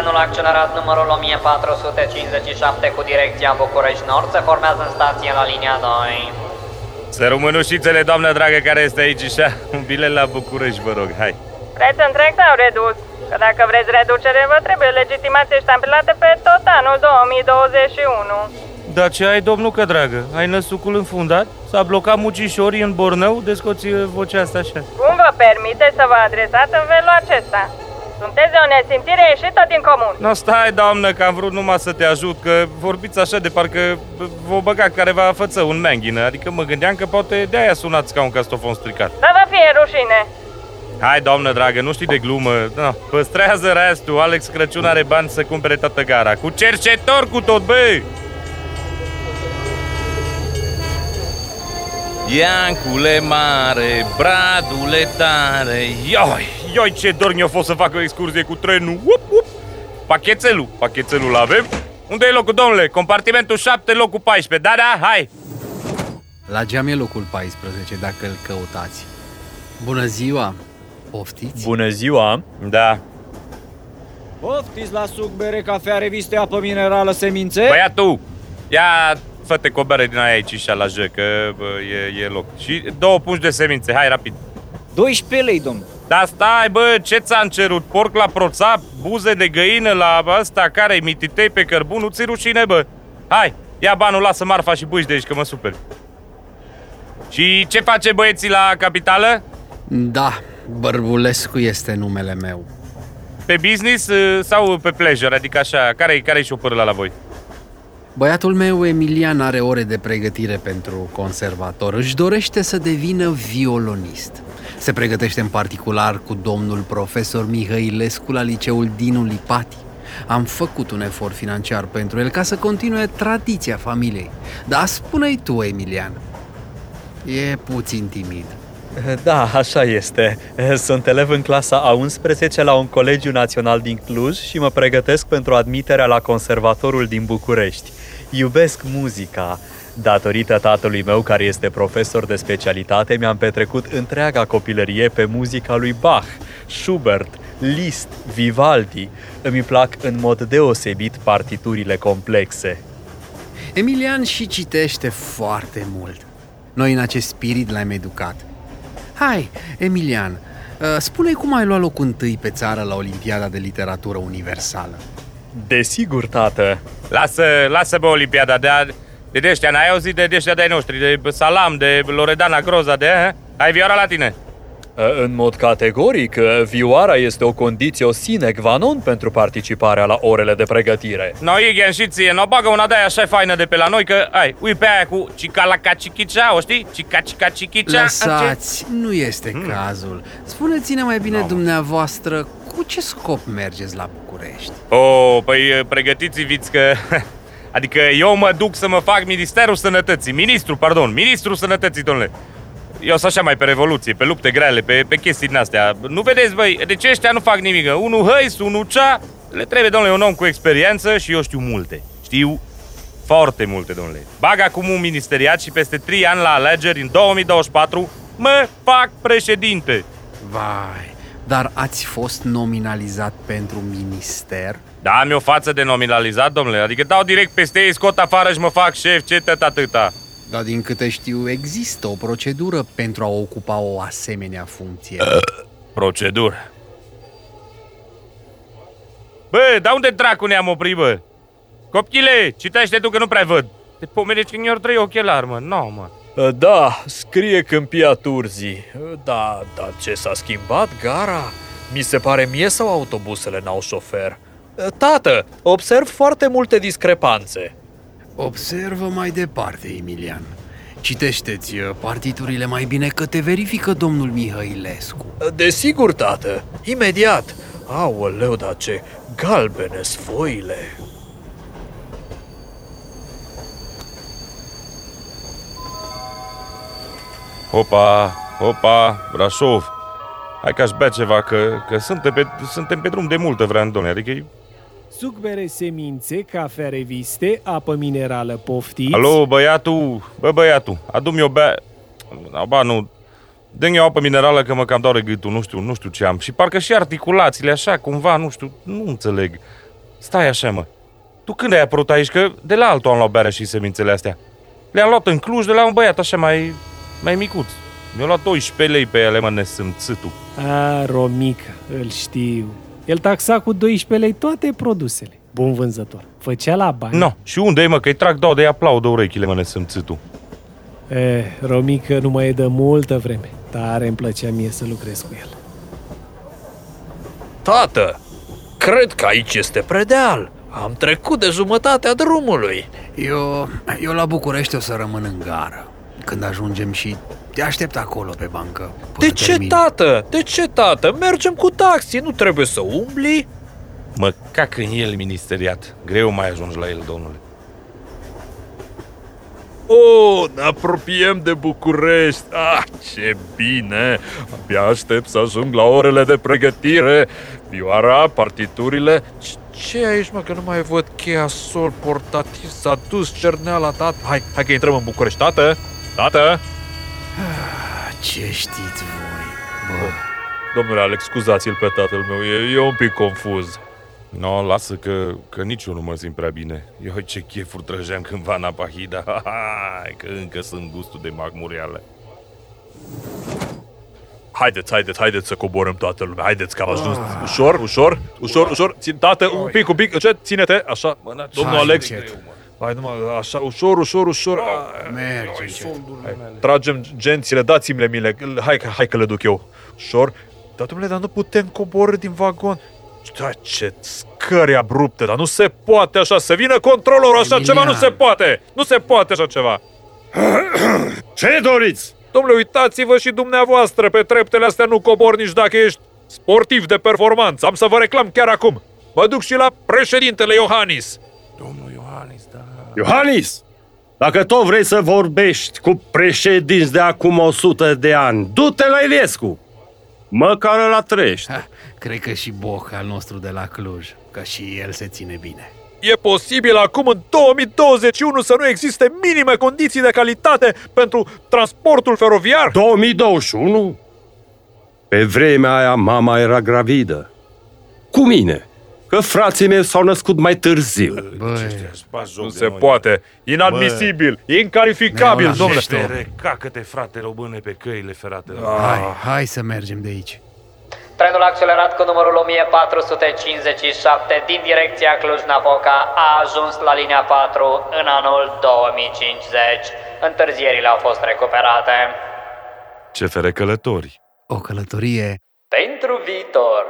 trenul accelerat numărul 1457 cu direcția București Nord se formează în stație la linia 2. Să rămânușițele, doamnă dragă, care este aici și un bilet la București, vă rog, hai. Preț întreg sau redus? Că dacă vreți reducere, vă trebuie legitimație ștampilată pe tot anul 2021. Da ce ai, domnul că dragă? Ai năsucul înfundat? S-a blocat mucișorii în Borneu? Descoți vocea asta așa. Cum vă permite să vă adresați în felul acesta? Sunteți de o nesimțire ieșită din comun. No, stai, doamnă, că am vrut numai să te ajut, că vorbiți așa de parcă vă băga careva făță un menghină, adică mă gândeam că poate de-aia sunați ca un castofon stricat. Să vă fie rușine! Hai, doamnă dragă, nu știi de glumă. No, păstrează restul. Alex Crăciun are bani să cumpere toată gara. Cu cercetor cu tot, băi! Iancule mare, bradule tare Ioi, ioi ce dor mi-a fost să fac o excursie cu trenul up, up. Pachetelul, pachetelul avem Unde e locul, domnule? Compartimentul 7, locul 14 Da, da, hai La geam e locul 14, dacă îl căutați Bună ziua, poftiți? Bună ziua! Da Poftiți la suc, bere, cafea, reviste, apă minerală, semințe? Băiatul, ia fă-te cu o bere din aia aici și la J, că bă, e, e loc. Și două pungi de semințe, hai rapid. 12 lei, domn. Da, stai, bă, ce ți-am cerut? Porc la proțap, buze de găină la ăsta care e mititei pe cărbun, nu ți rușine, bă. Hai, ia banul, lasă marfa și bâși de aici, că mă super. Și ce face băieții la capitală? Da, Bărbulescu este numele meu. Pe business ă, sau pe pleasure? Adică așa, care-i care șopârla la voi? Băiatul meu, Emilian, are ore de pregătire pentru conservator. Își dorește să devină violonist. Se pregătește în particular cu domnul profesor Mihăilescu la liceul Dinu Lipati. Am făcut un efort financiar pentru el ca să continue tradiția familiei. Dar spune-i tu, Emilian, e puțin timid. Da, așa este. Sunt elev în clasa a 11 la un colegiu național din Cluj și mă pregătesc pentru admiterea la conservatorul din București. Iubesc muzica. Datorită tatălui meu, care este profesor de specialitate, mi-am petrecut întreaga copilărie pe muzica lui Bach, Schubert, Liszt, Vivaldi. Îmi plac în mod deosebit partiturile complexe. Emilian și citește foarte mult. Noi în acest spirit l-am educat. Hai, Emilian, uh, spune cum ai luat locul întâi pe țară la Olimpiada de Literatură Universală. Desigur, tată. Lasă, lasă bă Olimpiada, de, de deștia, n-ai auzit de deștia de-ai noștri, de Salam, de Loredana Groza, de... Eh? Ai vioara la tine? În mod categoric, vioara este o condiție sine qua non pentru participarea la orele de pregătire. No, Igen și ție, no, bagă una de-aia așa faină de pe la noi, că, ai, ui pe aia cu cicalacacicicea, o știi? Cicacicacichicea. Lăsați, nu este hmm. cazul. Spuneți-ne mai bine no. dumneavoastră, cu ce scop mergeți la București? Oh, păi pregătiți-vi că... Adică eu mă duc să mă fac Ministerul Sănătății, Ministru, pardon, Ministrul Sănătății, domnule. Eu sunt așa mai pe revoluție, pe lupte grele, pe, pe chestii din astea. Nu vedeți, băi, de ce ăștia nu fac nimic? Unul hăis, unul cea, le trebuie, domnule, un om cu experiență și eu știu multe. Știu foarte multe, domnule. Bag acum un ministeriat și peste 3 ani la alegeri, în 2024, mă fac președinte. Vai, dar ați fost nominalizat pentru minister? Da, am o față de nominalizat, domnule, adică dau direct peste ei, scot afară și mă fac șef, ce tăt atâta. Dar din câte știu, există o procedură pentru a ocupa o asemenea funcție. procedură? Bă, dar unde dracu ne-am oprit, bă? Copchile, citește tu că nu prea văd. Te pomenești când i-or trei ochelari, mă. No, mă. Da, scrie Câmpia Turzii. Da, dar ce s-a schimbat gara? Mi se pare mie sau autobuzele n-au șofer? Tată, observ foarte multe discrepanțe. Observă mai departe, Emilian. Citește-ți uh, partiturile mai bine că te verifică domnul Mihăilescu. Desigur, tată. Imediat. Aoleu, dar ce galbene foile. Hopa, hopa, Brașov. Hai că aș bea ceva, că, că suntem, pe, suntem pe drum de multă vreme, domnule. Adică suc, bere, semințe, cafea, reviste, apă minerală, poftiți? Alo, băiatul, bă, băiatul, adu-mi o bea... Ba, nu, dă-mi o apă minerală că mă cam doare gâtul, nu știu, nu știu ce am. Și parcă și articulațiile așa, cumva, nu știu, nu înțeleg. Stai așa, mă. Tu când ai apărut aici? Că de la altul am luat berea și semințele astea. Le-am luat în Cluj de la un băiat așa mai, mai micuț. Mi-a luat 12 lei pe ele, mă, nesâmțâtul. A, Romica, îl știu. El taxa cu 12 lei toate produsele. Bun vânzător. Făcea la bani. No, și unde e, mă, că-i trag dau de aplaudă urechile, mă, nesâmțâtul. Eh, Romica nu mai e de multă vreme. Tare îmi plăcea mie să lucrez cu el. Tată, cred că aici este predeal. Am trecut de jumătatea drumului. Eu, eu la București o să rămân în gară. Când ajungem și te aștept acolo pe bancă. Până De ce, termin. tată? De ce, tată? Mergem cu taxi, nu trebuie să umbli? Mă cac în el ministeriat. Greu mai ajungi la el, domnule. Oh, ne apropiem de București. Ah, ce bine! Abia aștept să ajung la orele de pregătire. Vioara, partiturile... Ce- Ce e aici, mă, că nu mai văd cheia sol portativ? S-a dus cerneala, tată. Hai, hai că intrăm în București, tată! Tată! Ce știți voi? Bă, Domnule Alex, scuzați-l pe tatăl meu, e, e un pic confuz. No, lasă că, că nici eu nu mă simt prea bine. Eu ce chefuri trăgeam cândva în Apahida. Hai, că încă sunt gustul de macmureală. Haideți, haideți, haideți să coborăm toată lumea. Haideți că am ajuns. Ușor, ușor, ușor, ușor. Țin, tată, un pic, un pic. Ce? Ține-te, așa. Domnul Hai, Alex. Încet. Hai numai, așa, ușor, ușor, ușor. merge încet. Tragem gențile, dați-mi-le mile. Hai, că- hai că le duc eu. Ușor. Dar, domnule, dar nu putem coborâ din vagon. Da, ce scări abrupte, dar nu se poate așa, să vină controlorul, așa Emilian. ceva nu se poate. Nu se poate așa ceva. Ce doriți? Domnule, uitați-vă și dumneavoastră, pe treptele astea nu cobor nici dacă ești sportiv de performanță. Am să vă reclam chiar acum. Mă duc și la președintele Iohannis. Domnul Iohannis, da. Iohannis, dacă tot vrei să vorbești cu președinți de acum 100 de ani, du-te la Iliescu. Măcar la trești. Ha, cred că și Boc al nostru de la Cluj, că și el se ține bine. E posibil acum în 2021 să nu existe minime condiții de calitate pentru transportul feroviar? 2021? Pe vremea aia mama era gravidă. Cu mine. Că frații mei s-au născut mai târziu. Băi, Nu se poate. Inadmisibil, incalificabil, Ne-au domnule. lăsat. Recacă-te, frate române, pe căile ferate. hai, hai să mergem de aici. Trenul accelerat cu numărul 1457 din direcția Cluj-Napoca a ajuns la linia 4 în anul 2050. Întârzierile au fost recuperate. Ce fere călători. O călătorie Pentru viitor.